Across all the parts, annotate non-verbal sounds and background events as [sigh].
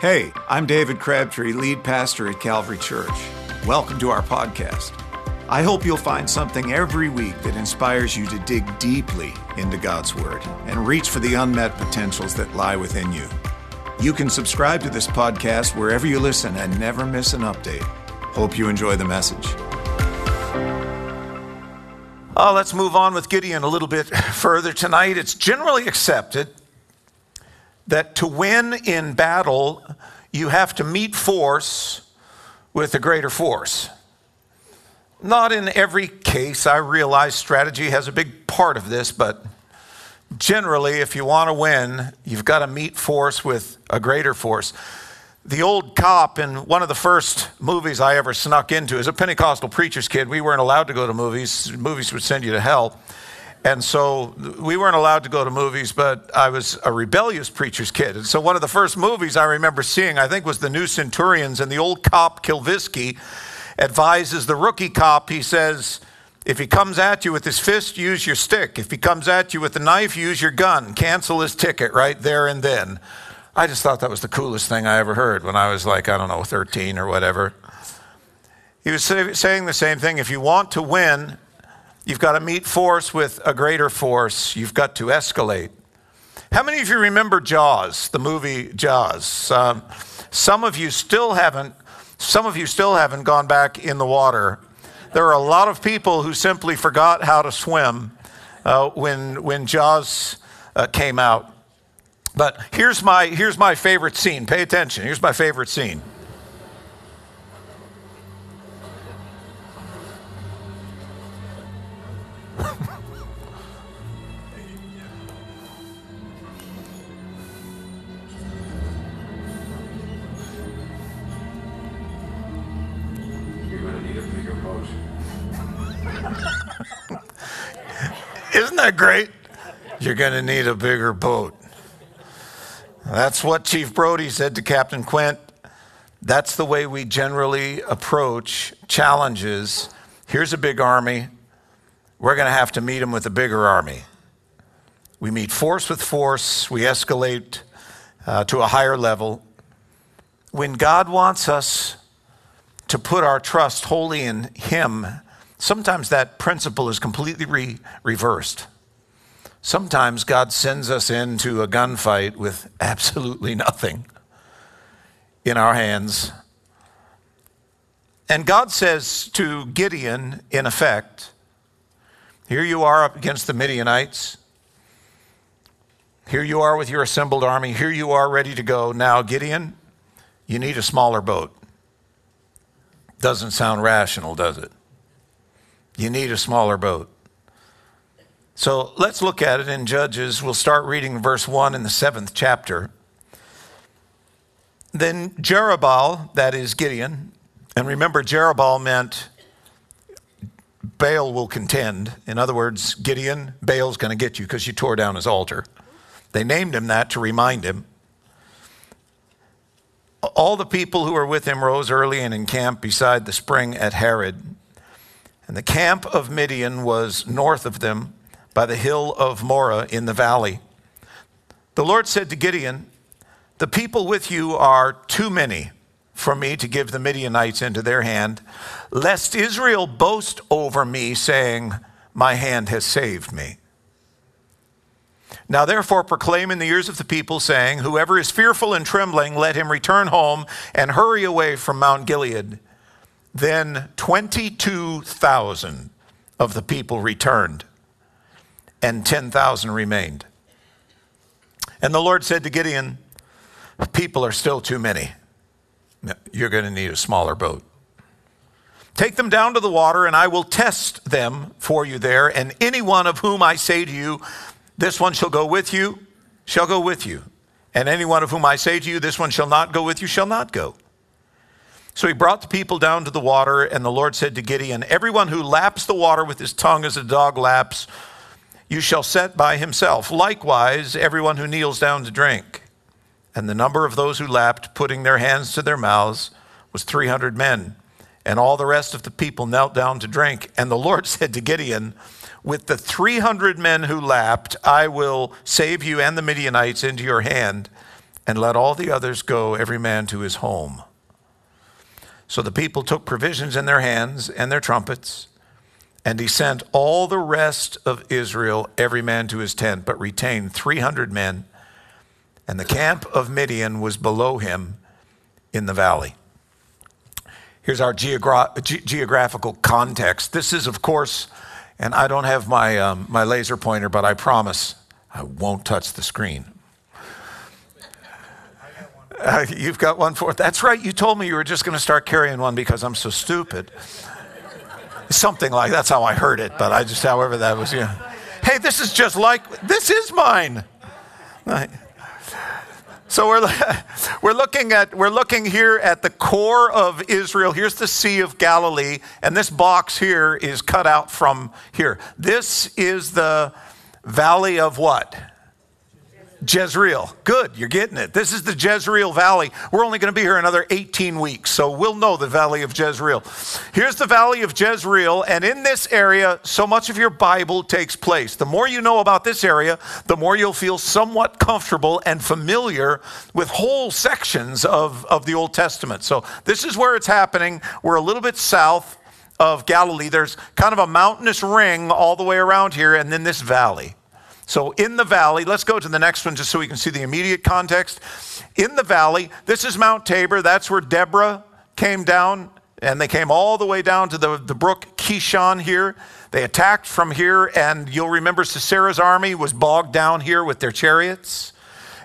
Hey, I'm David Crabtree, lead pastor at Calvary Church. Welcome to our podcast. I hope you'll find something every week that inspires you to dig deeply into God's Word and reach for the unmet potentials that lie within you. You can subscribe to this podcast wherever you listen and never miss an update. Hope you enjoy the message. Oh, let's move on with Gideon a little bit [laughs] further tonight. It's generally accepted that to win in battle, you have to meet force with a greater force. Not in every case. I realize strategy has a big part of this, but generally, if you want to win, you've got to meet force with a greater force. The old cop in one of the first movies I ever snuck into, as a Pentecostal preacher's kid, we weren't allowed to go to movies. Movies would send you to hell. And so we weren't allowed to go to movies, but I was a rebellious preacher's kid. And so one of the first movies I remember seeing, I think, was The New Centurions. And the old cop, Kilvinsky, advises the rookie cop, he says, if he comes at you with his fist, use your stick. If he comes at you with a knife, use your gun. Cancel his ticket right there and then. I just thought that was the coolest thing I ever heard when I was like, I don't know, 13 or whatever. He was saying the same thing. If you want to win, You've got to meet force with a greater force. You've got to escalate. How many of you remember Jaws, the movie Jaws? Um, some of you still haven't. Some of you still haven't gone back in the water. There are a lot of people who simply forgot how to swim uh, when when Jaws uh, came out. But here's my here's my favorite scene. Pay attention. Here's my favorite scene. That great? You're going to need a bigger boat. That's what Chief Brody said to Captain Quint. That's the way we generally approach challenges. Here's a big army. We're going to have to meet them with a bigger army. We meet force with force, we escalate uh, to a higher level. When God wants us to put our trust wholly in Him, Sometimes that principle is completely re- reversed. Sometimes God sends us into a gunfight with absolutely nothing in our hands. And God says to Gideon, in effect, Here you are up against the Midianites. Here you are with your assembled army. Here you are ready to go. Now, Gideon, you need a smaller boat. Doesn't sound rational, does it? You need a smaller boat. So let's look at it in Judges. We'll start reading verse 1 in the seventh chapter. Then Jerubbaal, that is Gideon, and remember, Jerubbaal meant Baal will contend. In other words, Gideon, Baal's going to get you because you tore down his altar. They named him that to remind him. All the people who were with him rose early and encamped beside the spring at Harod. And the camp of Midian was north of them by the hill of Moreh in the valley. The Lord said to Gideon, The people with you are too many for me to give the Midianites into their hand, lest Israel boast over me, saying, My hand has saved me. Now, therefore, proclaim in the ears of the people, saying, Whoever is fearful and trembling, let him return home and hurry away from Mount Gilead. Then 22,000 of the people returned, and 10,000 remained. And the Lord said to Gideon, People are still too many. You're going to need a smaller boat. Take them down to the water, and I will test them for you there. And any one of whom I say to you, This one shall go with you, shall go with you. And any one of whom I say to you, This one shall not go with you, shall not go. So he brought the people down to the water, and the Lord said to Gideon, Everyone who laps the water with his tongue as a dog laps, you shall set by himself. Likewise, everyone who kneels down to drink. And the number of those who lapped, putting their hands to their mouths, was 300 men. And all the rest of the people knelt down to drink. And the Lord [laughs] said to Gideon, With the 300 men who lapped, I will save you and the Midianites into your hand and let all the others go, every man to his home. So the people took provisions in their hands and their trumpets, and he sent all the rest of Israel, every man to his tent, but retained 300 men, and the camp of Midian was below him in the valley. Here's our geogra- ge- geographical context. This is, of course, and I don't have my, um, my laser pointer, but I promise I won't touch the screen. Uh, you've got one for That's right. You told me you were just going to start carrying one because I'm so stupid. Something like that's how I heard it, but I just, however that was, yeah. Hey, this is just like this is mine. So we're, [laughs] we're looking at we're looking here at the core of Israel. Here's the Sea of Galilee, and this box here is cut out from here. This is the valley of what? Jezreel. Good, you're getting it. This is the Jezreel Valley. We're only going to be here another 18 weeks, so we'll know the Valley of Jezreel. Here's the Valley of Jezreel, and in this area, so much of your Bible takes place. The more you know about this area, the more you'll feel somewhat comfortable and familiar with whole sections of, of the Old Testament. So this is where it's happening. We're a little bit south of Galilee. There's kind of a mountainous ring all the way around here, and then this valley. So, in the valley, let's go to the next one just so we can see the immediate context. In the valley, this is Mount Tabor. That's where Deborah came down, and they came all the way down to the, the brook Kishon here. They attacked from here, and you'll remember Sisera's army was bogged down here with their chariots.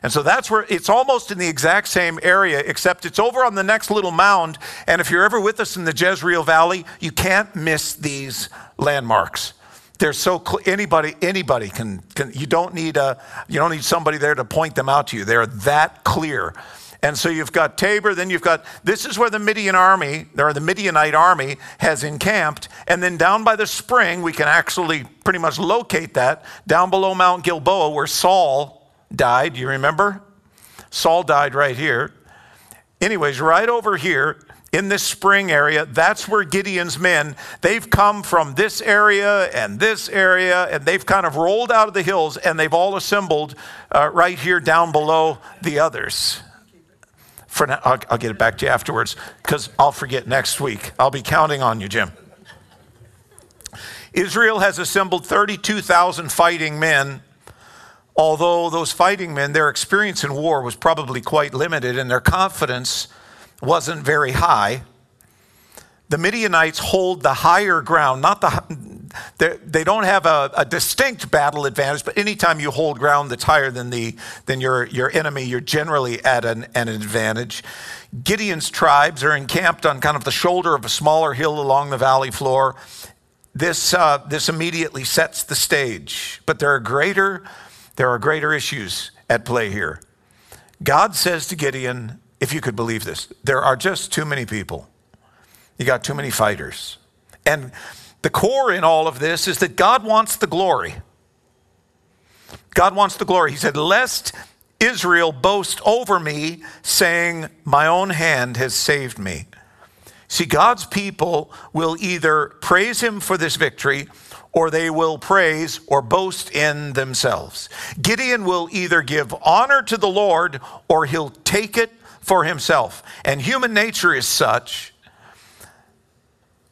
And so that's where it's almost in the exact same area, except it's over on the next little mound. And if you're ever with us in the Jezreel Valley, you can't miss these landmarks. They're so cl- anybody anybody can, can you don't need a you don't need somebody there to point them out to you. They're that clear. And so you've got Tabor, then you've got this is where the Midian army, or the Midianite army, has encamped. And then down by the spring, we can actually pretty much locate that down below Mount Gilboa, where Saul died. You remember? Saul died right here. Anyways, right over here, in this spring area, that's where Gideon's men, they've come from this area and this area, and they've kind of rolled out of the hills and they've all assembled uh, right here down below the others. For now, I'll, I'll get it back to you afterwards because I'll forget next week. I'll be counting on you, Jim. Israel has assembled 32,000 fighting men although those fighting men, their experience in war was probably quite limited and their confidence wasn't very high. The Midianites hold the higher ground, not the, they don't have a, a, distinct battle advantage, but anytime you hold ground that's higher than, the, than your, your enemy, you're generally at an, an advantage. Gideon's tribes are encamped on kind of the shoulder of a smaller hill along the valley floor. This, uh, this immediately sets the stage, but there are greater, there are greater issues at play here. God says to Gideon, if you could believe this. There are just too many people. You got too many fighters. And the core in all of this is that God wants the glory. God wants the glory. He said, Lest Israel boast over me, saying, My own hand has saved me. See, God's people will either praise him for this victory or they will praise or boast in themselves. Gideon will either give honor to the Lord or he'll take it for himself. And human nature is such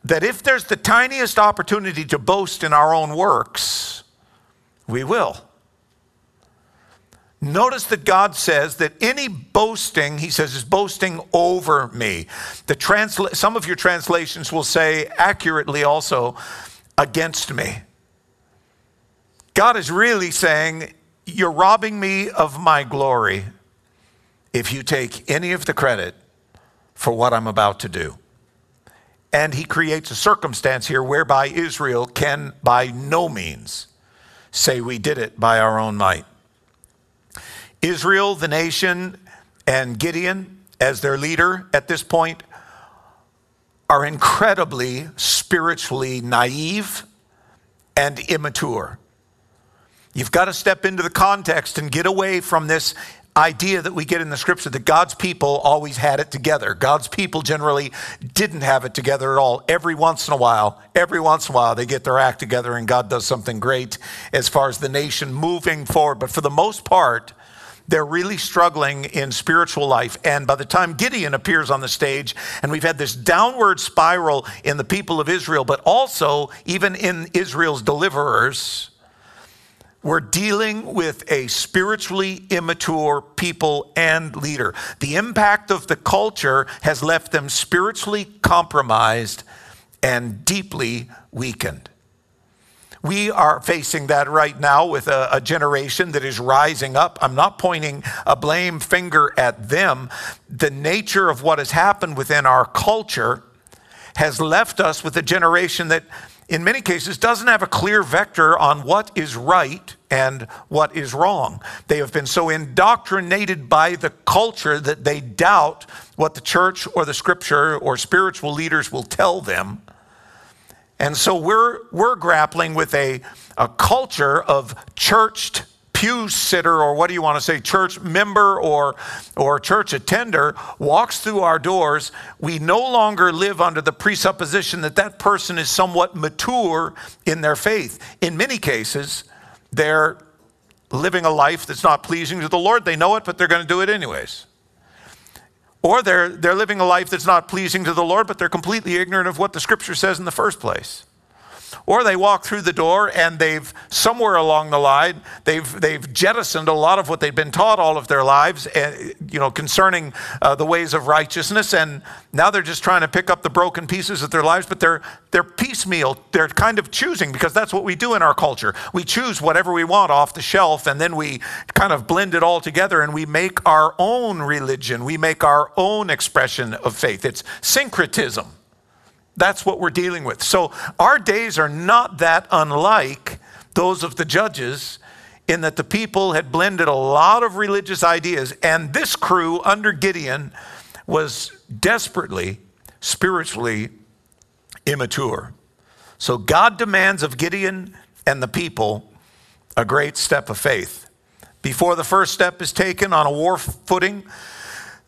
that if there's the tiniest opportunity to boast in our own works, we will. Notice that God says that any boasting, he says, is boasting over me. The transla- some of your translations will say accurately also, against me. God is really saying, You're robbing me of my glory if you take any of the credit for what I'm about to do. And he creates a circumstance here whereby Israel can by no means say we did it by our own might. Israel, the nation, and Gideon, as their leader at this point, are incredibly spiritually naive and immature. You've got to step into the context and get away from this idea that we get in the scripture that God's people always had it together. God's people generally didn't have it together at all. Every once in a while, every once in a while, they get their act together and God does something great as far as the nation moving forward. But for the most part, they're really struggling in spiritual life. And by the time Gideon appears on the stage, and we've had this downward spiral in the people of Israel, but also even in Israel's deliverers, we're dealing with a spiritually immature people and leader. The impact of the culture has left them spiritually compromised and deeply weakened. We are facing that right now with a, a, generation that is rising up. I'm not pointing a blame finger at them. The nature of what has happened within our culture has left us with a generation that in many cases, doesn't have a clear vector on what is right and what is wrong. They have been so indoctrinated by the culture that they doubt what the church or the scripture or spiritual leaders will tell them. And so we're, we're grappling with a, a culture of churched pew sitter or what do you want to say church member or or church attender walks through our doors we no longer live under the presupposition that that person is somewhat mature in their faith. In many cases they're living a life that's not pleasing to the lord they know it but they're going to do it anyways. Or they're, they're living a life that's not pleasing to the lord but they're completely ignorant of what the scripture says in the first place or they walk through the door and they've somewhere along the line they've they've jettisoned a lot of what they've been taught all of their lives, uh, you know, concerning uh, the ways of righteousness, and now they're just trying to pick up the broken pieces of their lives, but they're they're piecemeal. They're kind of choosing because that's what we do in our culture. We choose whatever we want off the shelf, and then we kind of blend it all together, and we make our own religion. We make our own expression of faith. It's syncretism. That's what we're dealing with. So our days are not that unlike those of the judges in that the people had blended a lot of religious ideas, and this crew under Gideon was desperately spiritually immature. So God demands of Gideon and the people a great step of faith. Before the first step is taken on a war footing,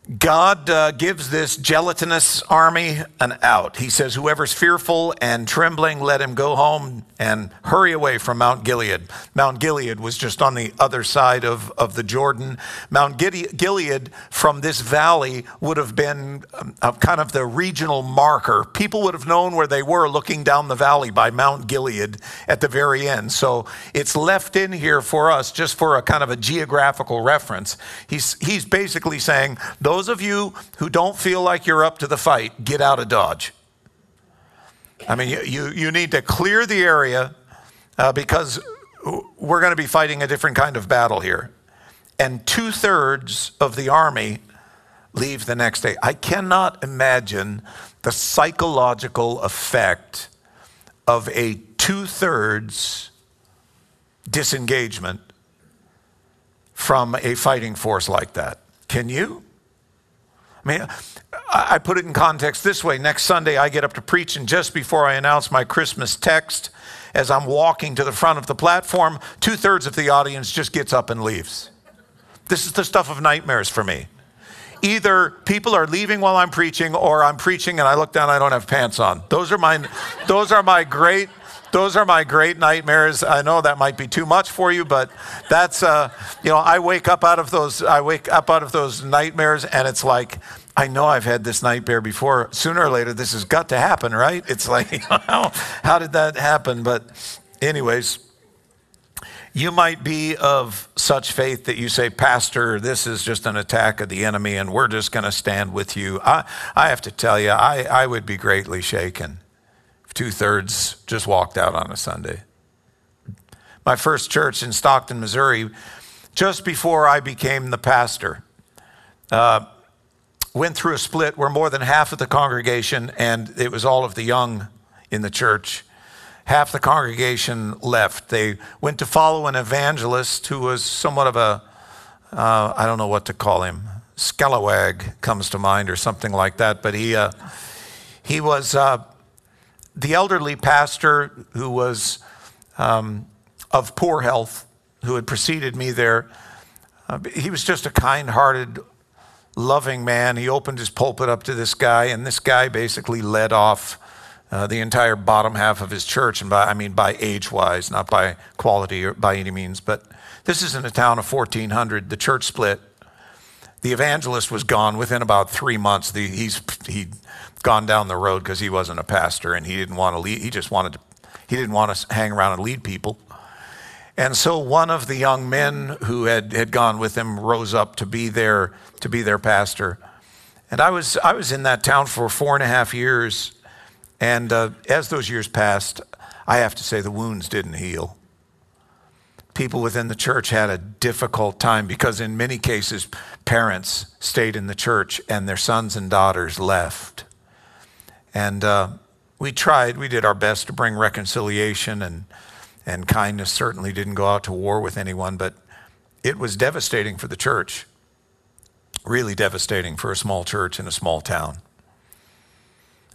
God uh, gives this gelatinous army an out. He says, Whoever's fearful and trembling, let him go home and hurry away from Mount Gilead. Mount Gilead was just on the other side of, of the Jordan. Mount Gilead from this valley would have been um, kind of the regional marker. People would have known where they were looking down the valley by Mount Gilead at the very end. So it's left in here for us just for a kind of a geographical reference. He's, he's basically saying, Those those of you who don't feel like you're up to the fight, get out of Dodge. I mean, you, you, you need to clear the area uh, because we're going to be fighting a different kind of battle here. And two thirds of the army leave the next day. I cannot imagine the psychological effect of a two thirds disengagement from a fighting force like that. Can you? I mean, I put it in context this way. Next Sunday, I get up to preach, and just before I announce my Christmas text, as I'm walking to the front of the platform, two thirds of the audience just gets up and leaves. This is the stuff of nightmares for me. Either people are leaving while I'm preaching, or I'm preaching and I look down, I don't have pants on. Those are my, those are my great those are my great nightmares. I know that might be too much for you, but that's uh, you know I wake up out of those I wake up out of those nightmares, and it's like I know I've had this nightmare before. Sooner or later, this has got to happen, right? It's like [laughs] how, how did that happen? But anyways. You might be of such faith that you say, Pastor, this is just an attack of the enemy and we're just going to stand with you. I, I have to tell you, I, I would be greatly shaken two thirds just walked out on a Sunday. My first church in Stockton, Missouri, just before I became the pastor, uh, went through a split where more than half of the congregation, and it was all of the young in the church, half the congregation left. They went to follow an evangelist who was somewhat of a uh, I don't know what to call him. Scalawag comes to mind, or something like that. But he, uh, he was uh, the elderly pastor who was um, of poor health, who had preceded me there, uh, he was just a kind hearted, loving man. He opened his pulpit up to this guy, and this guy basically led off uh, the entire bottom half of his church, and by, I mean by age wise, not by quality or by any means. But this is in a town of 1,400. The church split. The evangelist was gone within about three months. The, he's he'd gone down the road because he wasn't a pastor and he didn't want to lead. He just wanted to. He didn't want to hang around and lead people. And so one of the young men who had, had gone with him rose up to be their to be their pastor. And I was I was in that town for four and a half years and uh, as those years passed, I have to say the wounds didn't heal. People within the church had a difficult time because, in many cases, parents stayed in the church and their sons and daughters left. And uh, we tried, we did our best to bring reconciliation and, and kindness. Certainly didn't go out to war with anyone, but it was devastating for the church. Really devastating for a small church in a small town.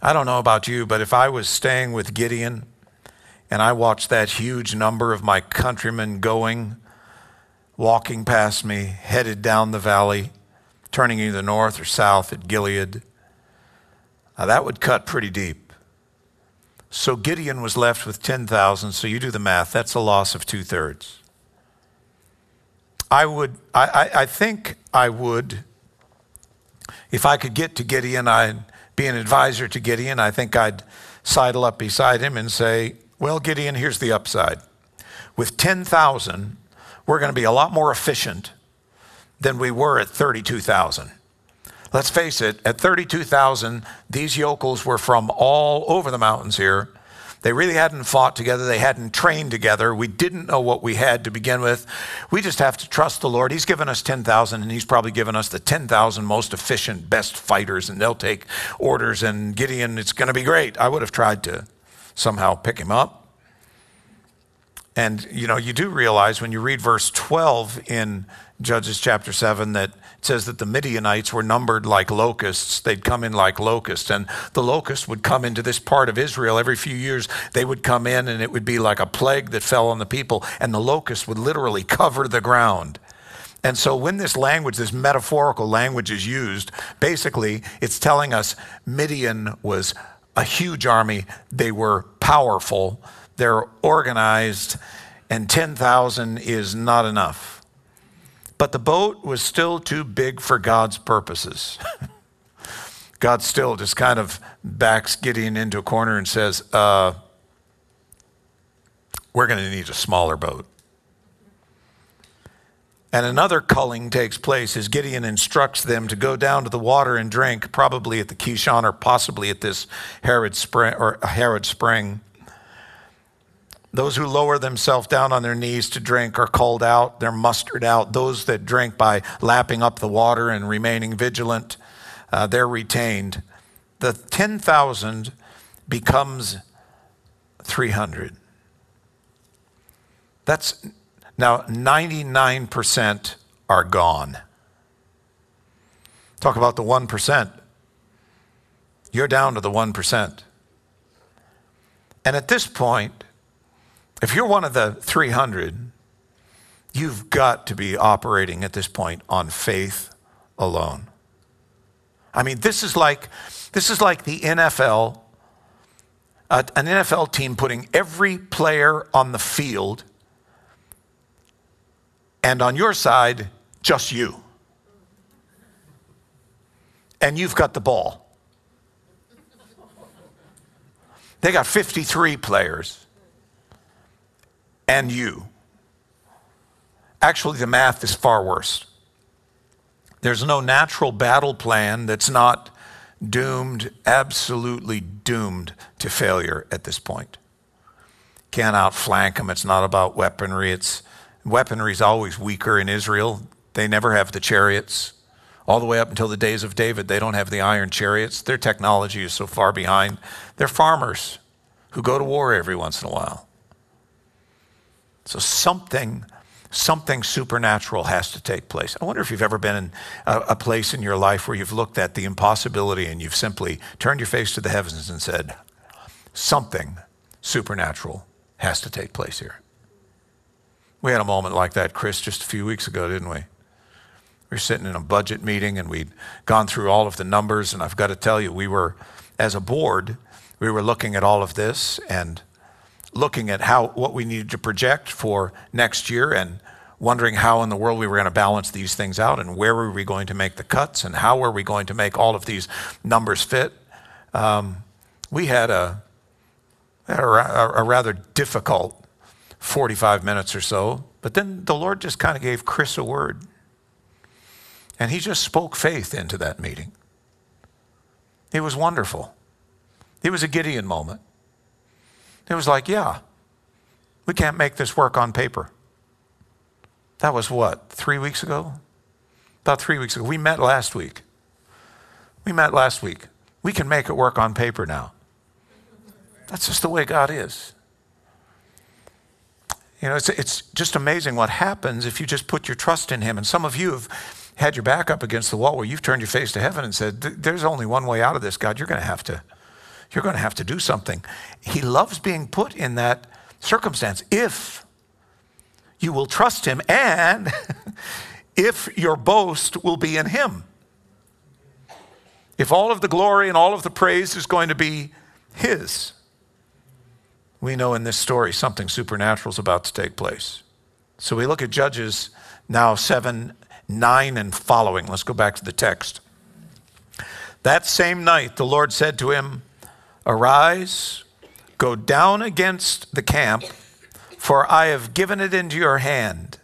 I don't know about you, but if I was staying with Gideon and I watched that huge number of my countrymen going, walking past me, headed down the valley, turning either north or south at Gilead, now that would cut pretty deep. So Gideon was left with 10,000. So you do the math, that's a loss of two thirds. I would, I, I, I think I would, if I could get to Gideon, I'd be an advisor to Gideon, I think I'd sidle up beside him and say, Well, Gideon, here's the upside. With 10,000, we're going to be a lot more efficient than we were at 32,000. Let's face it, at 32,000, these yokels were from all over the mountains here. They really hadn't fought together. They hadn't trained together. We didn't know what we had to begin with. We just have to trust the Lord. He's given us 10,000, and He's probably given us the 10,000 most efficient, best fighters, and they'll take orders. And Gideon, it's going to be great. I would have tried to somehow pick him up. And, you know, you do realize when you read verse 12 in Judges chapter 7 that it says that the Midianites were numbered like locusts. They'd come in like locusts. And the locusts would come into this part of Israel every few years. They would come in and it would be like a plague that fell on the people. And the locusts would literally cover the ground. And so when this language, this metaphorical language is used, basically it's telling us Midian was a huge army. They were powerful. They're organized. And 10,000 is not enough. But the boat was still too big for God's purposes. [laughs] God still just kind of backs Gideon into a corner and says, uh, We're going to need a smaller boat. And another culling takes place as Gideon instructs them to go down to the water and drink, probably at the Kishon or possibly at this Harod spring. Or Harod spring. Those who lower themselves down on their knees to drink are called out, they're mustered out. Those that drink by lapping up the water and remaining vigilant, uh, they're retained. The 10,000 becomes 300. That's now 99% are gone. Talk about the 1%. You're down to the 1%. And at this point, if you're one of the 300, you've got to be operating at this point on faith alone. I mean, this is like this is like the NFL, uh, an NFL team putting every player on the field, and on your side, just you. And you've got the ball. They got 53 players and you. Actually, the math is far worse. There's no natural battle plan that's not doomed, absolutely doomed to failure at this point. Can't outflank them. It's not about weaponry. It's weaponry is always weaker in Israel. They never have the chariots. All the way up until the days of David, they don't have the iron chariots. Their technology is so far behind. They're farmers who go to war every once in a while. So something, something supernatural has to take place. I wonder if you've ever been in a, a, place in your life where you've looked at the impossibility and you've simply turned your face to the heavens and said, something supernatural has to take place here. We had a moment like that, Chris, just a few weeks ago, didn't we? We were sitting in a budget meeting and we'd gone through all of the numbers, and I've got to tell you, we were, as a board, we were looking at all of this and looking at how what we needed to project for next year and wondering how in the world we were going to balance these things out and where were we going to make the cuts and how were we going to make all of these numbers fit. Um, we had a, a, a rather difficult 45 minutes or so, but then the Lord just kind of gave Chris a word. And he just spoke faith into that meeting. It was wonderful. It was a Gideon moment. It was like, yeah, we can't make this work on paper. That was what, three weeks ago? About three weeks ago. We met last week. We met last week. We can make it work on paper now. That's just the way God is. You know, it's, it's just amazing what happens if you just put your trust in Him. And some of you have had your back up against the wall where you've turned your face to heaven and said, There's only one way out of this, God. You're going to have to you're going to have to do something. He loves being put in that circumstance if you will trust him and [laughs] if your boast will be in him. If all of the glory and all of the praise is going to be his, we know in this story something supernatural is about to take place. So we look at Judges now 7, 9, and following. Let's go back to the text. That same night, the Lord said to him, Arise, go down against the camp, for I have given it into your hand.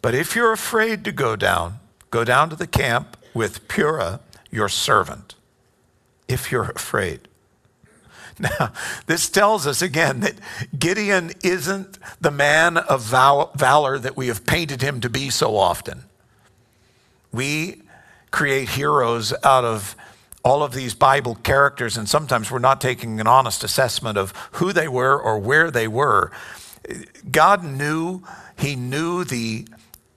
But if you're afraid to go down, go down to the camp with Purah, your servant. If you're afraid. [laughs] Now, this tells us again that Gideon isn't the man of valor that we have painted him to be so often. We create heroes out of all of these Bible characters, and sometimes we're not taking an honest assessment of who they were or where they were. God knew, He knew the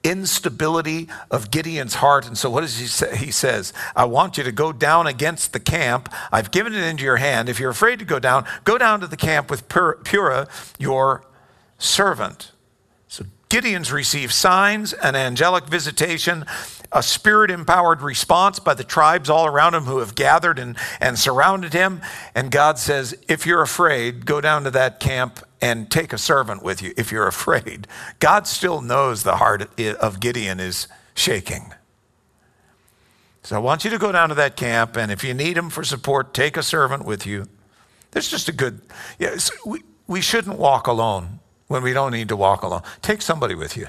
instability of Gideon's heart. And so, what does he say? He says, I want you to go down against the camp. I've given it into your hand. If you're afraid to go down, go down to the camp with Purah, your servant. Gideon's received signs, an angelic visitation, a spirit empowered response by the tribes all around him who have gathered and, and surrounded him. And God says, If you're afraid, go down to that camp and take a servant with you if you're afraid. God still knows the heart of Gideon is shaking. So I want you to go down to that camp, and if you need him for support, take a servant with you. There's just a good, yes, we, we shouldn't walk alone when we don't need to walk alone. Take somebody with you,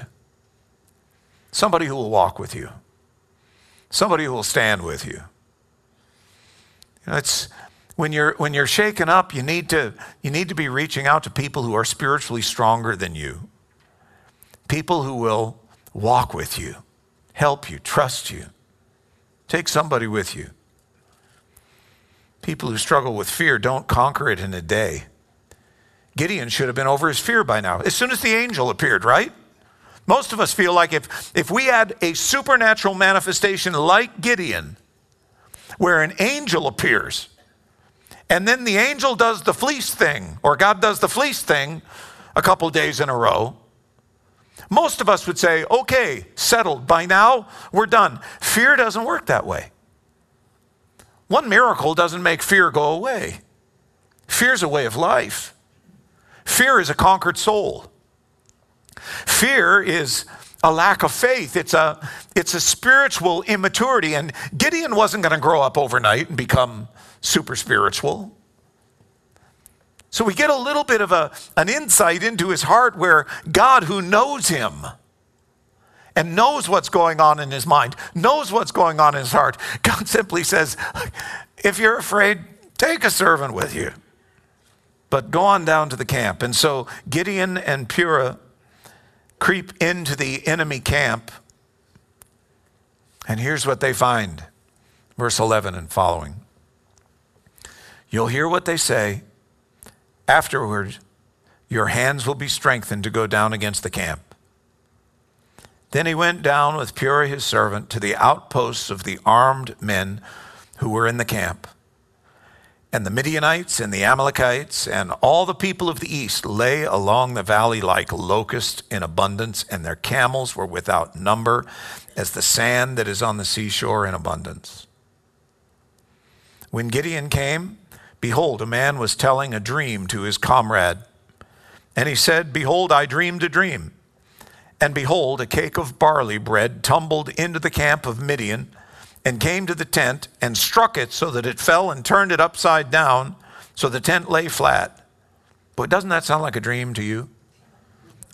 somebody who will walk with you somebody who will stand with you. you know, it's, when you're, when you're shaken up, you need, to, you need to be reaching out to people who are spiritually stronger than you, people who will walk with you, help you, trust you. Take somebody with you. People who struggle with fear don't conquer it in a day. Gideon should have been over his fear by now, as soon as the angel appeared, right? Most of us feel like if, if we had a supernatural manifestation like Gideon, where an angel appears, and then the angel does the fleece thing, or God does the fleece thing a couple days in a row, most of us would say, okay, settled. By now, we're done. Fear doesn't work that way. One miracle doesn't make fear go away. Fear's a way of life. Fear is a conquered soul. Fear is a lack of faith. It's a, it's a spiritual immaturity. And Gideon wasn't going to grow up overnight and become super spiritual. So we get a little bit of a, an insight into his heart where God, who knows him and knows what's going on in his mind, knows what's going on in his heart, God simply says, If you're afraid, take a servant with you. But go on down to the camp. And so Gideon and Purah creep into the enemy camp. And here's what they find verse 11 and following. You'll hear what they say. Afterward, your hands will be strengthened to go down against the camp. Then he went down with Purah his servant to the outposts of the armed men who were in the camp. And the Midianites and the Amalekites and all the people of the east lay along the valley like locusts in abundance, and their camels were without number as the sand that is on the seashore in abundance. When Gideon came, behold, a man was telling a dream to his comrade. And he said, Behold, I dreamed a dream. And behold, a cake of barley bread tumbled into the camp of Midian and came to the tent and struck it so that it fell and turned it upside down so the tent lay flat. But doesn't that sound like a dream to you?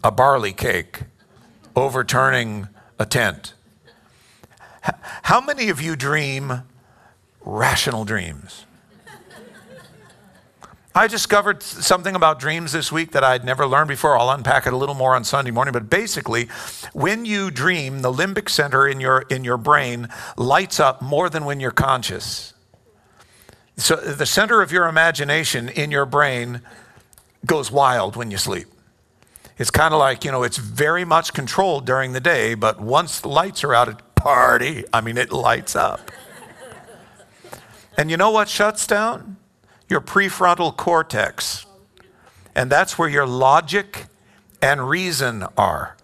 A barley cake overturning a tent. How many of you dream rational dreams? I discovered something about dreams this week that I'd never learned before. I'll unpack it a little more on Sunday morning. But basically, when you dream, the limbic center in your, in your brain lights up more than when you're conscious. So the center of your imagination in your brain goes wild when you sleep. It's kind of like, you know, it's very much controlled during the day, but once the lights are out, at party. I mean, it lights up. and you know what shuts down? Your prefrontal cortex. And that's where your logic and reason are.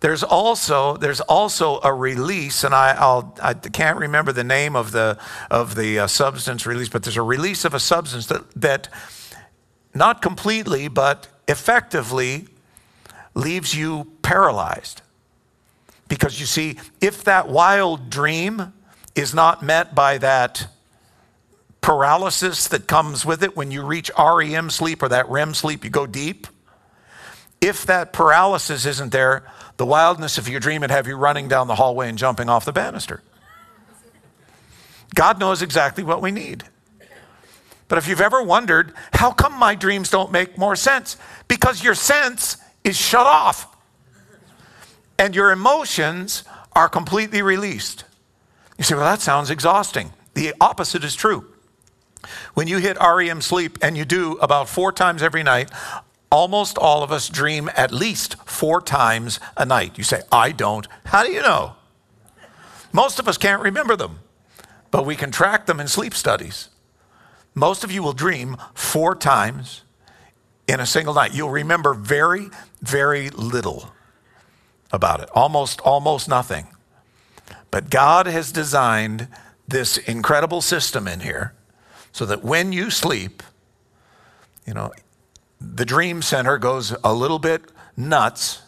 There's also there's also a release, and I I'll, I can't remember the name of the of the uh, substance release, but there's a release of a substance that that not completely, but effectively leaves you paralyzed. Because you see, if that wild dream is not met by that paralysis that comes with it when you reach REM sleep or that REM sleep, you go deep. If that paralysis isn't there, the wildness of your dream would have you running down the hallway and jumping off the banister. God knows exactly what we need. But if you've ever wondered, how come my dreams don't make more sense? Because your sense is shut off and your emotions are completely released. You say, well, that sounds exhausting. The opposite is true. When you hit REM sleep, and you do about four times every night, almost all of us dream at least four times a night. You say, I don't. How do you know? Most of us can't remember them, but we can track them in sleep studies. Most of you will dream four times in a single night. You'll remember very, very little about it, almost, almost nothing. But God has designed this incredible system in here so that when you sleep, you know, the dream center goes a little bit nuts,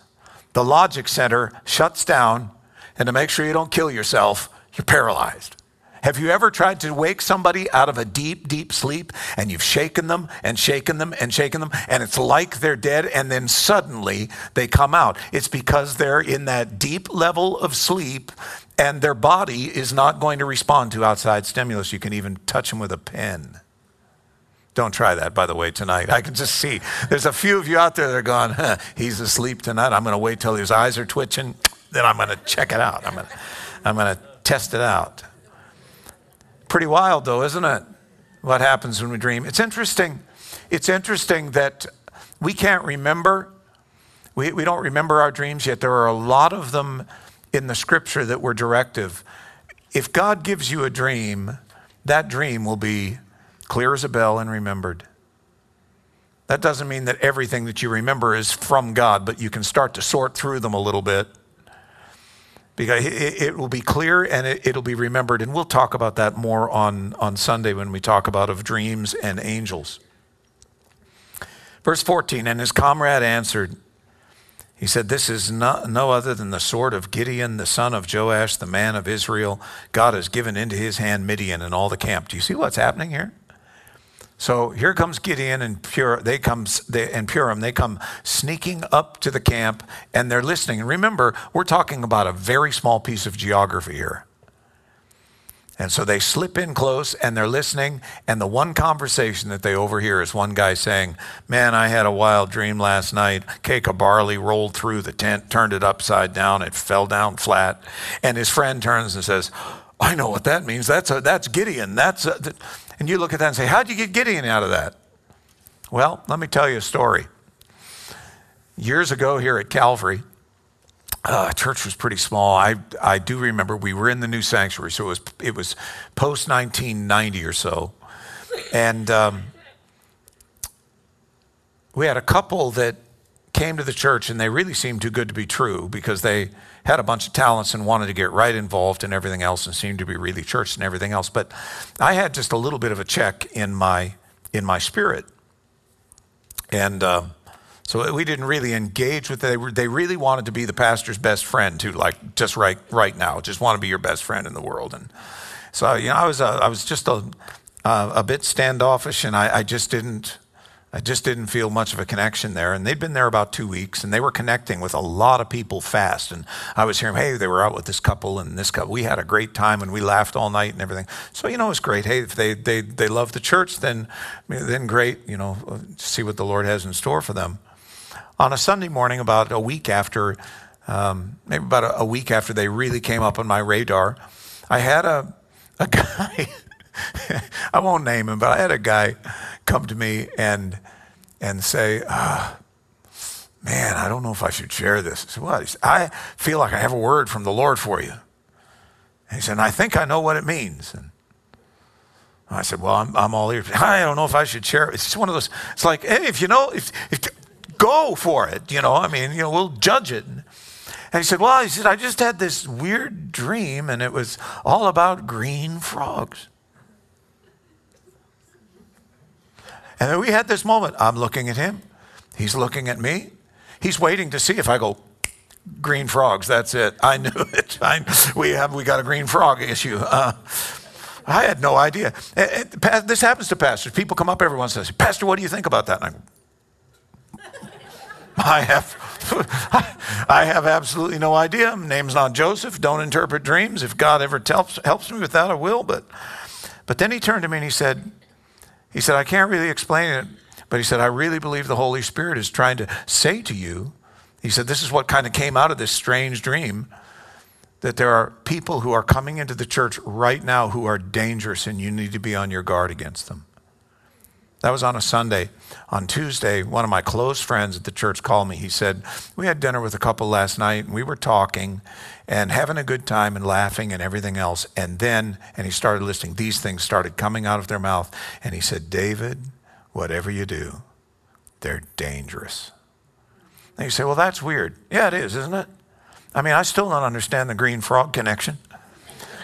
the logic center shuts down, and to make sure you don't kill yourself, you're paralyzed. Have you ever tried to wake somebody out of a deep, deep sleep and you've shaken them and shaken them and shaken them and it's like they're dead and then suddenly they come out? It's because they're in that deep level of sleep and their body is not going to respond to outside stimulus. You can even touch them with a pen. Don't try that, by the way, tonight. I can just see there's a few of you out there that are going, huh, he's asleep tonight. I'm going to wait till his eyes are twitching. Then I'm going to check it out. I'm going to, I'm going to test it out. Pretty wild, though, isn't it? What happens when we dream? It's interesting. It's interesting that we can't remember. We, we don't remember our dreams yet. There are a lot of them in the scripture that were directive. If God gives you a dream, that dream will be clear as a bell and remembered. That doesn't mean that everything that you remember is from God, but you can start to sort through them a little bit because it, will be clear and it, will be remembered. And we'll talk about that more on, on Sunday when we talk about of dreams and angels. Verse 14, and his comrade answered, he said, This is no, no other than the sword of Gideon, the son of Joash, the man of Israel. God has given into his hand Midian and all the camp. Do you see what's happening here? So here comes Gideon and Pur. They come they, and Purim. They come sneaking up to the camp and they're listening. Remember, we're talking about a very small piece of geography here. And so they slip in close and they're listening. And the one conversation that they overhear is one guy saying, Man, I had a wild dream last night. Cake of barley rolled through the tent, turned it upside down, it fell down flat. And his friend turns and says, I know what that means. That's, a, that's Gideon. That's a, and you look at that and say, How'd you get Gideon out of that? Well, let me tell you a story. Years ago here at Calvary, uh, church was pretty small. I, I do remember we were in the new sanctuary, so it was, it was post 1990 or so. And um, we had a couple that came to the church and they really seemed too good to be true because they had a bunch of talents and wanted to get right involved in everything else and seemed to be really church and everything else. But I had just a little bit of a check in my in my spirit, and uh, so we didn't really engage with it. They, they really wanted to be the pastor's best friend too, like just right right now, just want to be your best friend in the world. And so you know, I was uh, I was just a uh, a bit standoffish, and I, I just didn't I just didn't feel much of a connection there. And they'd been there about two weeks and they were connecting with a lot of people fast. And I was hearing, hey, they were out with this couple and this couple. We had a great time and we laughed all night and everything. So, you know, it's great. Hey, if they, they, they love the church, then, then great, you know, see what the Lord has in store for them. On a Sunday morning, about a week after, um, maybe about a, a week after they really came up on my radar, I had a, a [laughs] guy. I won't name him, but I had a guy come to me and and say, uh, "Man, I don't know if I should share this." I said, "What?" Said, "I feel like I have a word from the Lord for you." And he said, "I think I know what it means." And I said, "Well, I'm, I'm all ears. I don't know if I should share it. It's just one of those. It's like, hey, if you know, if, if go for it. You know, I mean, you know, we'll judge it." And he said, Well, he said, I just had this weird dream, and it was all about green frogs. And then we had this moment. I'm looking at him. He's looking at me. He's waiting to see if I go, green frogs. That's it. I knew [laughs] it. I, we have we got a green frog issue. Uh, I had no idea. this happens to pastors. People come up every once and say, Pastor, what do you think about that? And I, I have. [laughs] I have absolutely no idea. My name's not Joseph. Don't interpret dreams. If God ever helps, helps me with that, I will. But, but then he turned to me and he said, he said, I can't really explain it, but he said, I really believe the Holy Spirit is trying to say to you, he said, this is what kind of came out of this strange dream that there are people who are coming into the church right now who are dangerous and you need to be on your guard against them. That was on a Sunday. On Tuesday, one of my close friends at the church called me. He said, We had dinner with a couple last night and we were talking and having a good time and laughing and everything else. And then, and he started listing, these things started coming out of their mouth. And he said, David, whatever you do, they're dangerous. And you say, Well, that's weird. Yeah, it is, isn't it? I mean, I still don't understand the green frog connection.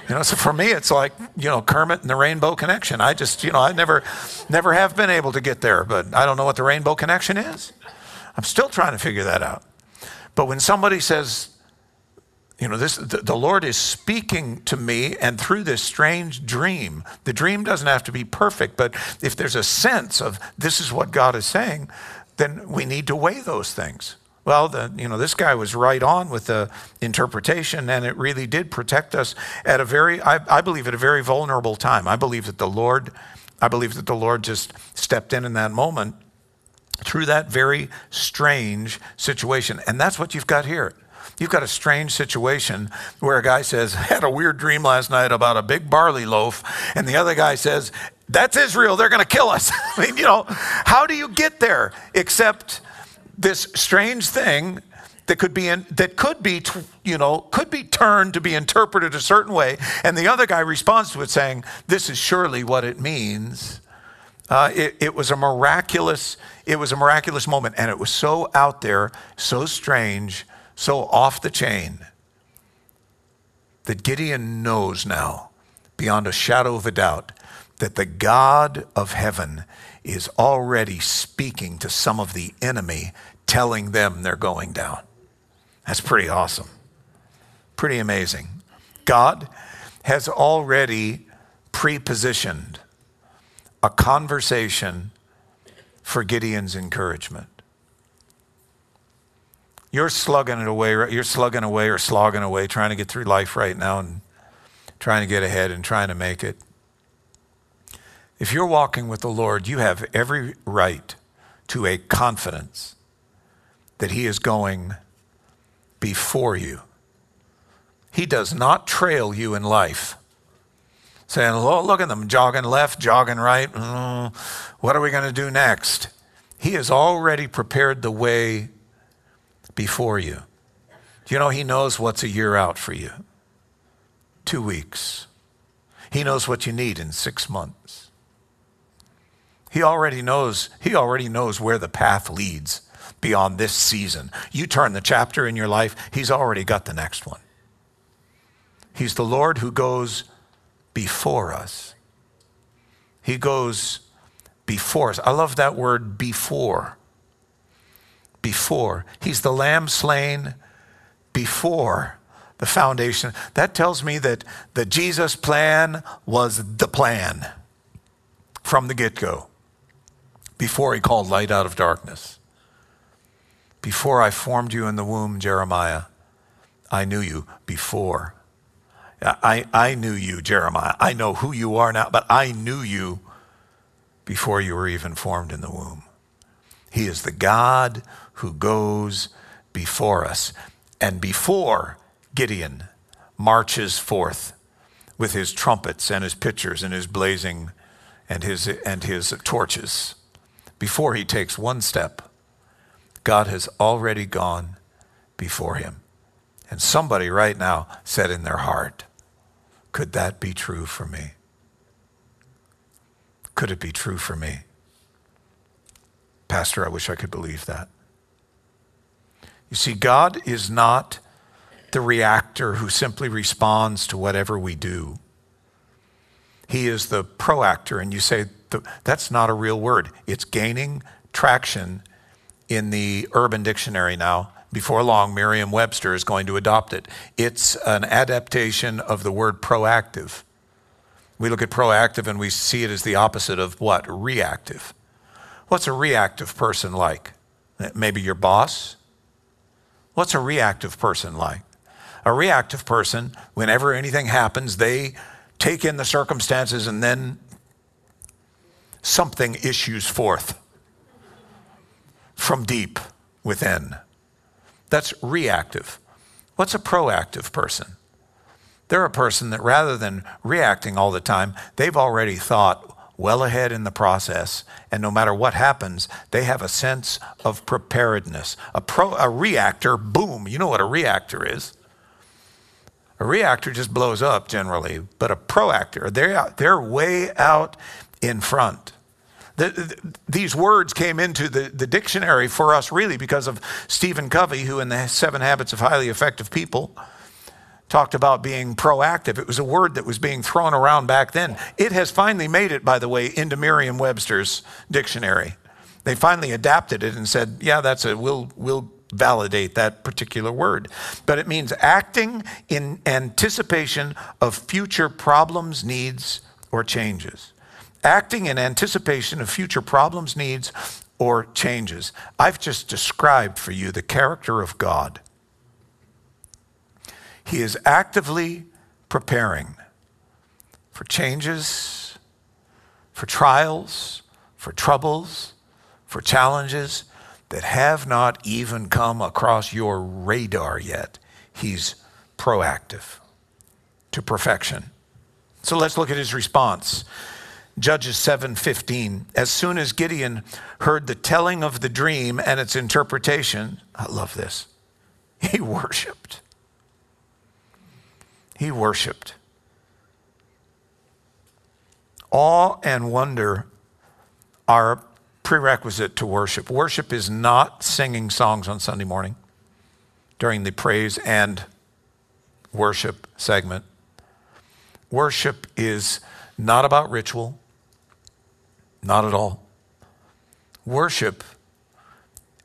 You know, so for me, it's like, you know, Kermit and the Rainbow Connection. I just, you know, I never, never have been able to get there, but I don't know what the Rainbow Connection is. I'm still trying to figure that out. But when somebody says, you know, this, the, the Lord is speaking to me and through this strange dream, the dream doesn't have to be perfect, but if there's a sense of this is what God is saying, then we need to weigh those things. Well, the, you know, this guy was right on with the interpretation, and it really did protect us at a very, I, I believe, at a very vulnerable time. I believe that the Lord, I believe that the Lord just stepped in in that moment through that very strange situation, and that's what you've got here. You've got a strange situation where a guy says, I [laughs] had a weird dream last night about a big barley loaf, and the other guy says, That's Israel, they're going to kill us. [laughs] I mean, you know, how do you get there except this strange thing that could be in, that could be you know could be turned to be interpreted a certain way and the other guy responds to it saying this is surely what it means. Uh, it, it was a miraculous it was a miraculous moment and it was so out there so strange so off the chain that gideon knows now beyond a shadow of a doubt that the god of heaven is already speaking to some of the enemy telling them they're going down. That's pretty awesome. Pretty amazing. God has already pre-positioned a conversation for Gideon's encouragement. You're slugging it away, you're slugging away or slogging away, trying to get through life right now and trying to get ahead and trying to make it. If you're walking with the Lord, you have every right to a confidence that He is going before you. He does not trail you in life, saying, oh, Look at them jogging left, jogging right. Mm, what are we going to do next? He has already prepared the way before you. You know He knows what's a year out for you? Two weeks. He knows what you need in six months. He already knows, he already knows where the path leads beyond this season. You turn the chapter in your life, He's already got the next one. He's the Lord who goes before us. He goes before us. I love that word before. Before. He's the lamb slain before the foundation. That tells me that the Jesus plan was the plan from the get go, before he called light out of darkness. Before I formed you in the womb, Jeremiah, I knew you before. I, I knew you, Jeremiah. I know who you are now, but I knew you before you were even formed in the womb. He is the God who goes before us. And before Gideon marches forth with his trumpets and his pitchers and his blazing and his, and his torches, before he takes one step, God has already gone before him. And somebody right now said in their heart, Could that be true for me? Could it be true for me? Pastor, I wish I could believe that. You see, God is not the reactor who simply responds to whatever we do. He is the proactor, and you say that's not a real word. It's gaining traction in the Urban Dictionary now. Before long, Merriam Webster is going to adopt it. It's an adaptation of the word proactive. We look at proactive and we see it as the opposite of what? Reactive. What's a reactive person like? Maybe your boss, What's a reactive person like? A reactive person, whenever anything happens, they take in the circumstances and then something issues forth from deep within. That's reactive. What's a proactive person? They're a person that rather than reacting all the time, they've already thought, well ahead in the process, and no matter what happens, they have a sense of preparedness. A, pro, a reactor, boom, you know what a reactor is. A reactor just blows up generally, but a proactor, they're, they're way out in front. The, the, these words came into the, the dictionary for us really because of Stephen Covey, who in the Seven Habits of Highly Effective People, talked about being proactive. It was a word that was being thrown around back then. It has finally made it, by the way, into Merriam Webster's dictionary. They finally adapted it and said, yeah, that's a, we'll, we'll validate that particular word. But it means acting in anticipation of future problems, needs, or changes. Acting in anticipation of future problems, needs, or changes. I've just described for you the character of God. He is actively preparing for changes, for trials, for troubles, for challenges that have not even come across your radar yet. He's proactive to perfection. So let's look at his response. Judges 7:15 As soon as Gideon heard the telling of the dream and its interpretation, I love this. He [laughs] worshiped. He worshiped. Awe and wonder are prerequisite to worship. Worship is not singing songs on Sunday morning during the praise and worship segment. Worship is not about ritual, not at all. Worship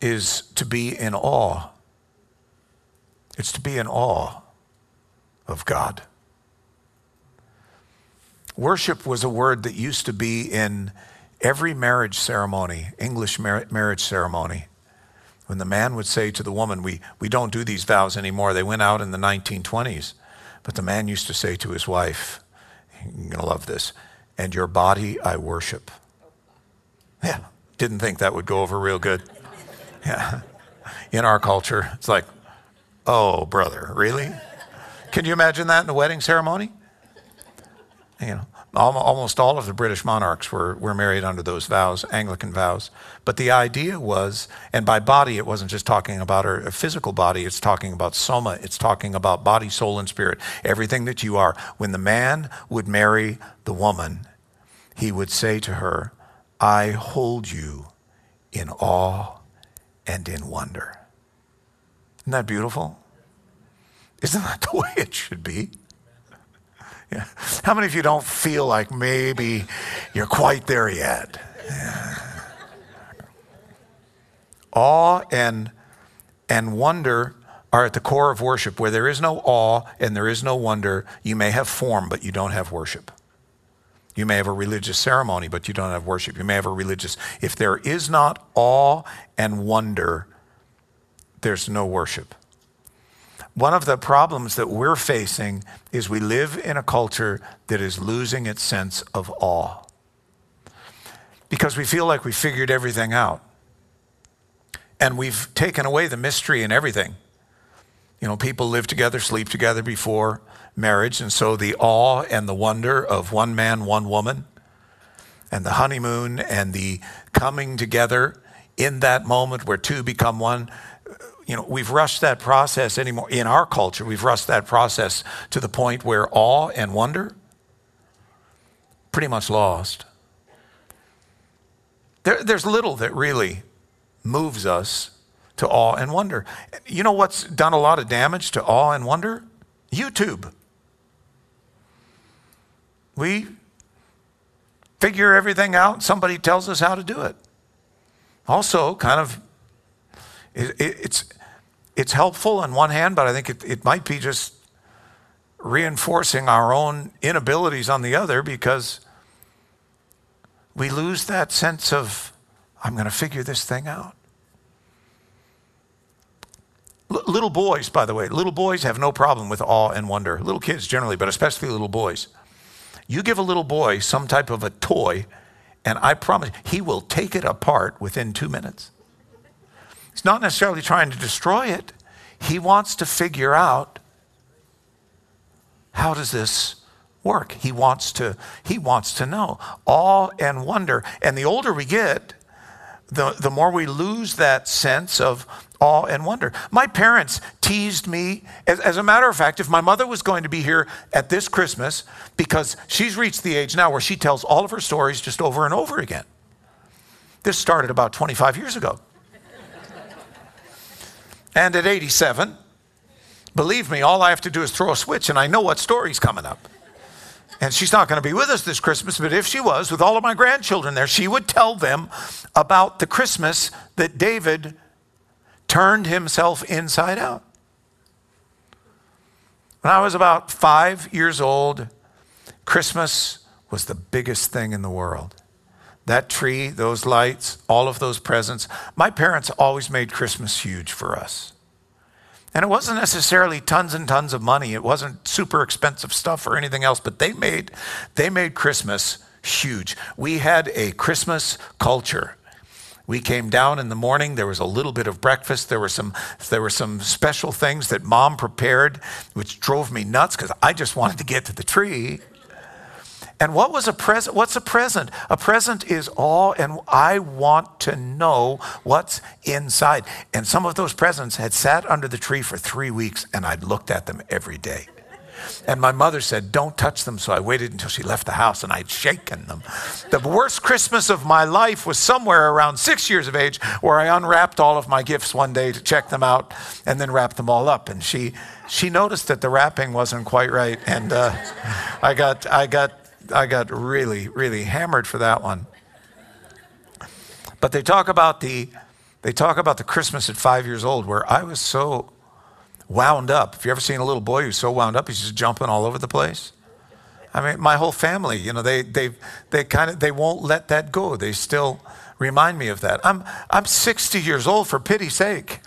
is to be in awe. It's to be in awe of God. Worship was a word that used to be in every marriage ceremony, English marriage ceremony. When the man would say to the woman, we, we don't do these vows anymore, they went out in the 1920s. But the man used to say to his wife, You're going to love this, and your body I worship. Yeah, didn't think that would go over real good. Yeah. In our culture, it's like, oh, brother, really? Can you imagine that in the wedding ceremony? You know, almost all of the British monarchs were, were married under those vows, Anglican vows. But the idea was, and by body, it wasn't just talking about her physical body, it's talking about soma, it's talking about body, soul, and spirit, everything that you are. When the man would marry the woman, he would say to her, I hold you in awe and in wonder. Isn't that beautiful? Isn't that [laughs] the way it should be? Yeah. How many of you don't feel like maybe you're quite there yet? Yeah. Awe and, and wonder are at the core of worship. Where there is no awe and there is no wonder, you may have form, but you don't have worship. You may have a religious ceremony, but you don't have worship. You may have a religious. If there is not awe and wonder, there's no worship. One of the problems that we're facing is we live in a culture that is losing its sense of awe because we feel like we figured everything out. And we've taken away the mystery and everything. You know, people live together, sleep together before marriage, and so the awe and the wonder of one man, one woman, and the honeymoon and the coming together in that moment where two become one you know, we've rushed that process anymore. In our culture, we've rushed that process to the point where awe and wonder pretty much lost. There, there's little that really moves us to awe and wonder. You know what's done a lot of damage to awe and wonder? YouTube. We figure everything out, somebody tells us how to do it. Also, kind of it, it, it's, it's helpful on one hand, but I think it, it might be just reinforcing our own inabilities on the other because we lose that sense of, I'm going to figure this thing out. L- little boys, by the way, little boys have no problem with awe and wonder. Little kids generally, but especially little boys. You give a little boy some type of a toy, and I promise he will take it apart within two minutes. He's not necessarily trying to destroy it. He wants to figure out how does this work? He wants to he wants to know. Awe and wonder. And the older we get, the, the more we lose that sense of awe and wonder. My parents teased me. As, as, a matter of fact, if my mother was going to be here at this Christmas, because she's reached the age now where she tells all of her stories just over and over again. This started about 25 years ago. And at 87, believe me, all I have to do is throw a switch and I know what story's coming up. And she's not going to be with us this Christmas, but if she was, with all of my grandchildren there, she would tell them about the Christmas that David turned himself inside out. When I was about five years old, Christmas was the biggest thing in the world that tree, those lights, all of those presents. My parents always made Christmas huge for us. And it wasn't necessarily tons and tons of money. It wasn't super expensive stuff or anything else, but they made they made Christmas huge. We had a Christmas culture. We came down in the morning. There was a little bit of breakfast. There were some, there were some special things that mom prepared, which drove me nuts because I just wanted to get to the tree. And what was a present? What's a present? A present is all, and I want to know what's inside. And some of those presents had sat under the tree for three weeks, and I'd looked at them every day. And my mother said, Don't touch them. So I waited until she left the house and I'd shaken them. The worst Christmas of my life was somewhere around six years of age, where I unwrapped all of my gifts one day to check them out and then wrapped them all up. And she, she noticed that the wrapping wasn't quite right. And uh, I, got, I got I got really, really hammered for that one. But they talk about the they talk about the Christmas at five years old where I was so wound up. Have you ever seen a little boy who's so wound up he's just jumping all over the place? I mean, my whole family, you know, they they they kind of they won't let that go. They still remind me of that. I'm I'm 60 years old for pity's sake.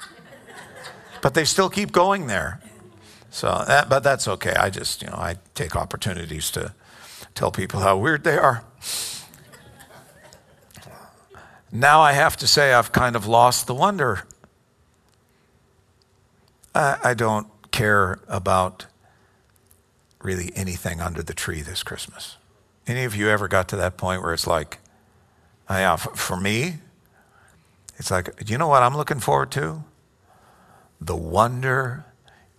But they still keep going there. So that, but that's okay. I just, you know, I take opportunities to tell people how weird they are. Now I have to say I've kind of lost the wonder. I, I don't care about really anything under the tree this Christmas. Any of you ever got to that point where it's like, oh uh, yeah, for me, it's like, you know what I'm looking forward to? The wonder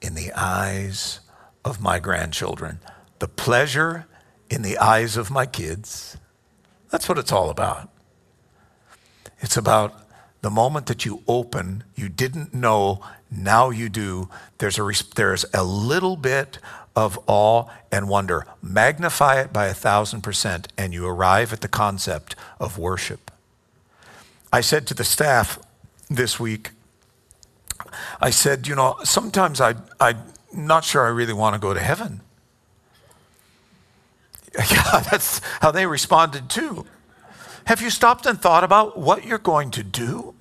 in the eyes of my grandchildren, the pleasure in the eyes of my kids. That's what it's all about. It's about the moment that you open, you didn't know, now you do. There's a, there's a little bit of awe and wonder. Magnify it by a thousand percent, and you arrive at the concept of worship. I said to the staff this week, I said, you know, sometimes I, I'm not sure I really want to go to heaven. [laughs] Yeah, that's how they responded too. Have you stopped and thought about what you're going to do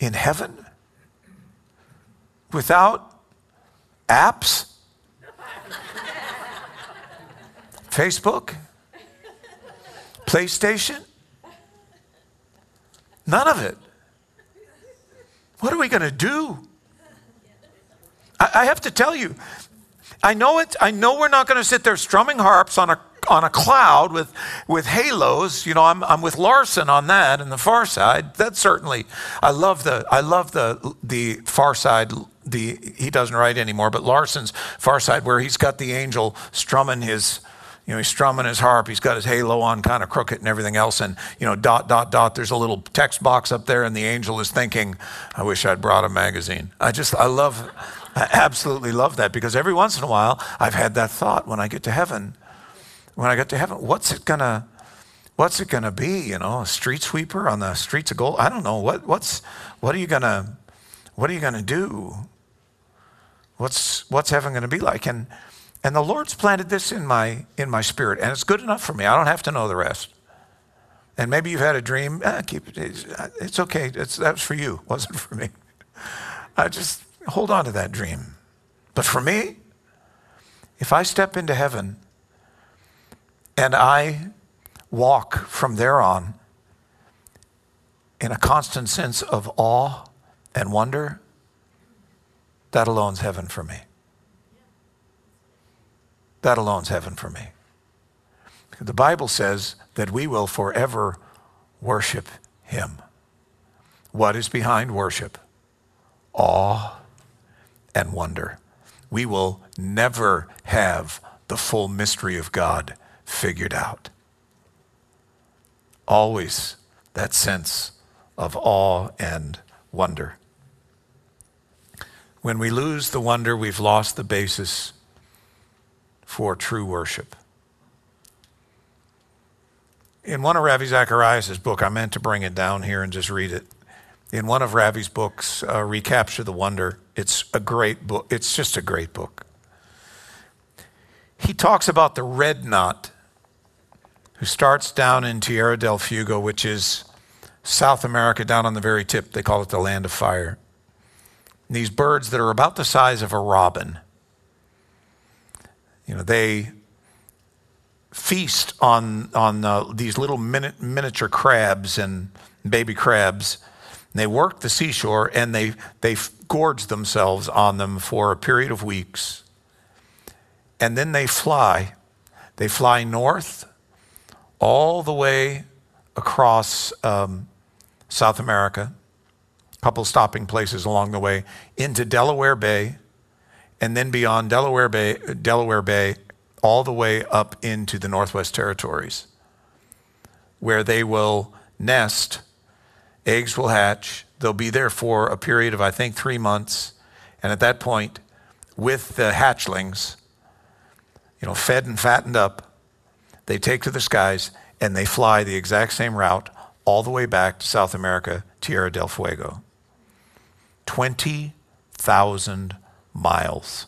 in heaven without apps? Facebook? PlayStation? None of it. What are we going to do? I, I, have to tell you, I know it. I know we're not going to sit there strumming harps on a on a cloud with, with halos. You know, I'm, I'm with Larson on that and the far side. That certainly, I love the, I love the, the far side. The, he doesn't write anymore, but Larson's far side where he's got the angel strumming his, you know, he's strumming his harp. He's got his halo on kind of crooked and everything else. And, you know, dot, dot, dot. There's a little text box up there and the angel is thinking, I wish I'd brought a magazine. I just, I love, I absolutely love that because every once in a while I've had that thought when I get to heaven when I get to heaven, what's it gonna, what's it gonna be? You know, a street sweeper on the streets of gold? I don't know. What, what's, what are you gonna, what are you gonna do? What's, what's heaven gonna be like? And, and the Lord's planted this in my, in my spirit, and it's good enough for me. I don't have to know the rest. And maybe you've had a dream. Eh, keep it. It's okay. It's, for you. It [laughs] wasn't for me. I just hold on to that dream. But for me, if I step into heaven and I walk from there on in a constant sense of awe and wonder. That alone's heaven for me. That alone's heaven for me. The Bible says that we will forever worship Him. What is behind worship? Awe and wonder. We will never have the full mystery of God figured out. Always that sense of awe and wonder. When we lose the wonder, we've lost the basis for true worship. In one of Ravi Zacharias' book, I meant to bring it down here and just read it. In one of Ravi's books, uh, Recapture the Wonder, it's a great book. It's just a great book. He talks about the red knot who starts down in Tierra del Fuego, which is South America, down on the very tip. They call it the land of fire. And these birds that are about the size of a robin, you know, they feast on, on uh, these little mini- miniature crabs and baby crabs. And they work the seashore and they, they gorge themselves on them for a period of weeks. And then they fly. They fly north all the way across um, South America, a couple stopping places along the way, into Delaware Bay, and then beyond Delaware Bay, Delaware Bay, all the way up into the Northwest Territories, where they will nest, eggs will hatch, they'll be there for a period of, I think, three months, and at that point, with the hatchlings, you know, fed and fattened up, they take to the skies and they fly the exact same route all the way back to South America, Tierra del Fuego. 20,000 miles.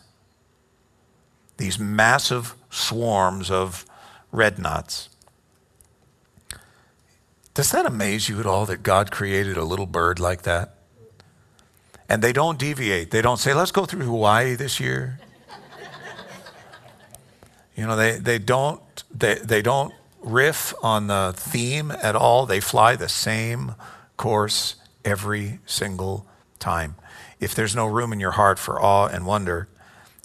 These massive swarms of red knots. Does that amaze you at all that God created a little bird like that? And they don't deviate. They don't say, let's go through Hawaii this year. [laughs] you know, they, they don't they, they don't riff on the theme at all. They fly the same course every single time. If there's no room in your heart for awe and wonder,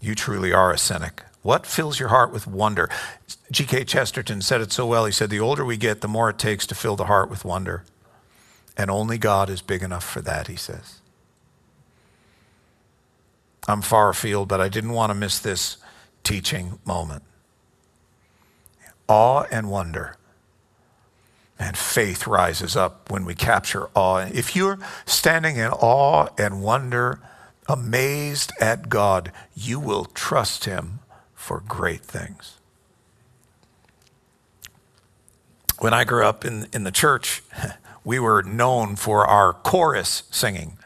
you truly are a cynic. What fills your heart with wonder? G.K. Chesterton said it so well. He said, The older we get, the more it takes to fill the heart with wonder. And only God is big enough for that, he says. I'm far afield, but I didn't want to miss this teaching moment awe and wonder. and faith rises up when we capture awe. If you're standing in awe and wonder, amazed at God, you will trust Him for great things. When I grew up in, in the church, [laughs] we were known for our chorus singing.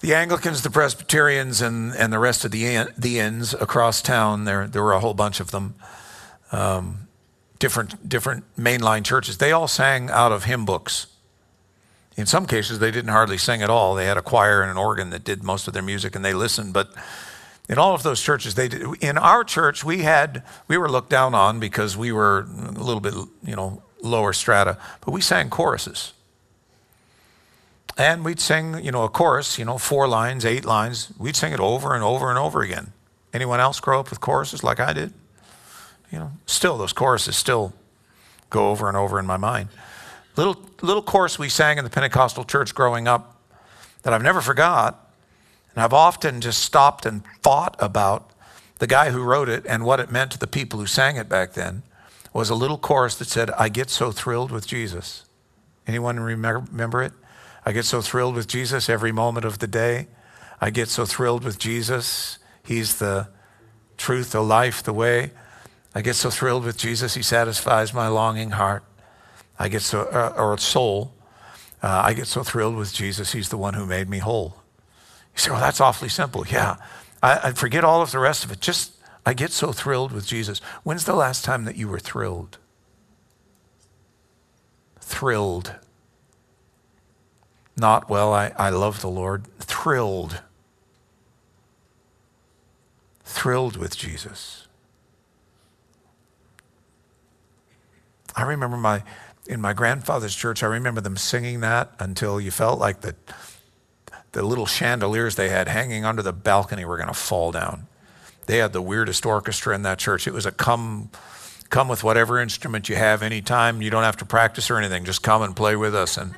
The Anglicans, the Presbyterians, and, and the rest of the, the inns across town, there, there were a whole bunch of them, um, different, different mainline churches, they all sang out of hymn books. In some cases, they didn't hardly sing at all. They had a choir and an organ that did most of their music, and they listened. But in all of those churches, they did. In our church, we had we were looked down on because we were a little bit, you know, lower strata, but we sang choruses. And we'd sing, you know, a chorus, you know, four lines, eight lines. We'd sing it over and over and over again. Anyone else grow up with choruses like I did? You know, still those choruses still go over and over in my mind. Little little chorus we sang in the Pentecostal church growing up that I've never forgot, and I've often just stopped and thought about the guy who wrote it and what it meant to the people who sang it back then was a little chorus that said, I get so thrilled with Jesus. Anyone remember, it? I get so thrilled with Jesus every moment of the day. I get so thrilled with Jesus. He's the truth, the life, the way. I get so thrilled with Jesus. He satisfies my longing heart. I get so, uh, or soul. Uh, I get so thrilled with Jesus. He's the one who made me whole. You say, well, that's awfully simple. Yeah. I, I forget all of the rest of it. Just I get so thrilled with Jesus. When's the last time that you were thrilled? Thrilled. Not, well, I, I love the Lord. Thrilled. Thrilled with Jesus. I remember my in my grandfather's church, I remember them singing that until you felt like the the little chandeliers they had hanging under the balcony were going to fall down. They had the weirdest orchestra in that church. It was a come, come with whatever instrument you have anytime. You don't have to practice or anything. Just come and play with us. And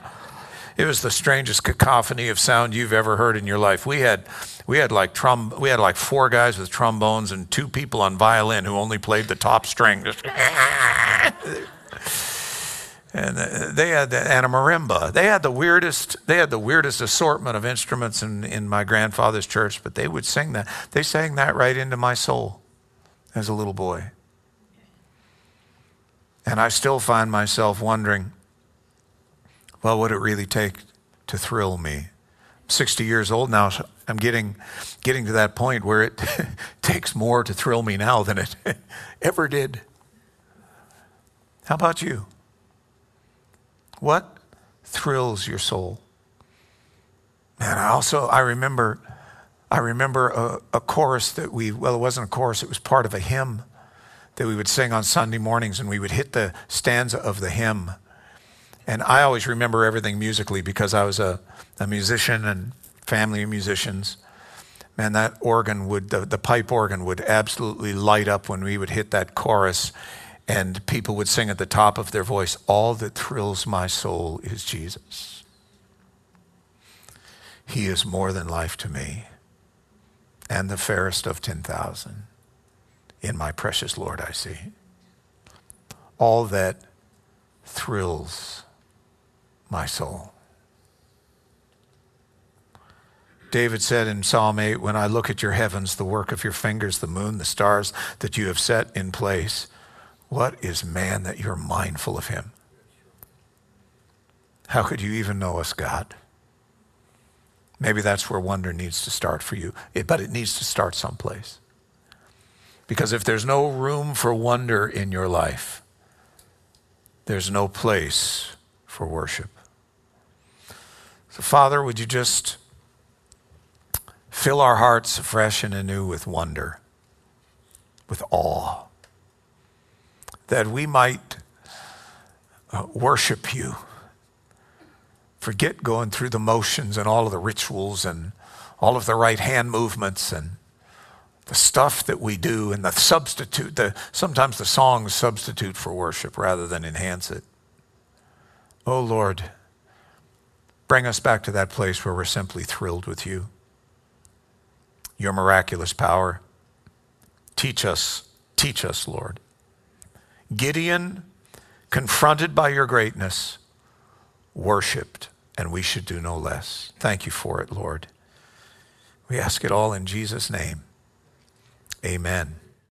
it was the strangest cacophony of sound you've ever heard in your life. We had, we had like trom- we had like four guys with trombones and two people on violin who only played the top string. [laughs] and uh, they had the, and a marimba. They had the weirdest. They had the weirdest assortment of instruments in, in my grandfather's church. But they would sing that. They sang that right into my soul as a little boy. And I still find myself wondering, well, what would it really take to thrill me? I'm 60 years old now. So I'm getting getting to that point where it [laughs] takes more to thrill me now than it [laughs] ever did. How about you? What thrills your soul? And I also, I remember, I remember a, a chorus that we, well, it wasn't a chorus, it was part of a hymn that we would sing on Sunday mornings, and we would hit the stanza of the hymn. And I always remember everything musically because I was a, a musician and family of musicians. Man, that organ would, the, the pipe organ would absolutely light up when we would hit that chorus and people would sing at the top of their voice, All that thrills my soul is Jesus. He is more than life to me, and the fairest of 10,000. In my precious Lord, I see. All that thrills my soul. David said in Psalm 8, When I look at your heavens, the work of your fingers, the moon, the stars that you have set in place, what is man that you're mindful of him? How could you even know us, God? Maybe that's where wonder needs to start for you, it, but it needs to start someplace. Because if there's no room for wonder in your life, there's no place for worship. So, Father, would you just fill our hearts afresh and anew with wonder, with awe? That we might uh, worship you. Forget going through the motions and all of the rituals and all of the right hand movements and the stuff that we do and the substitute. The, sometimes the songs substitute for worship rather than enhance it. Oh Lord, bring us back to that place where we're simply thrilled with you. Your miraculous power. Teach us, teach us, Lord. Gideon confronted by your greatness, worshiped, and we should do no less. Thank you for it, Lord. We ask it all in Jesus' name. Amen.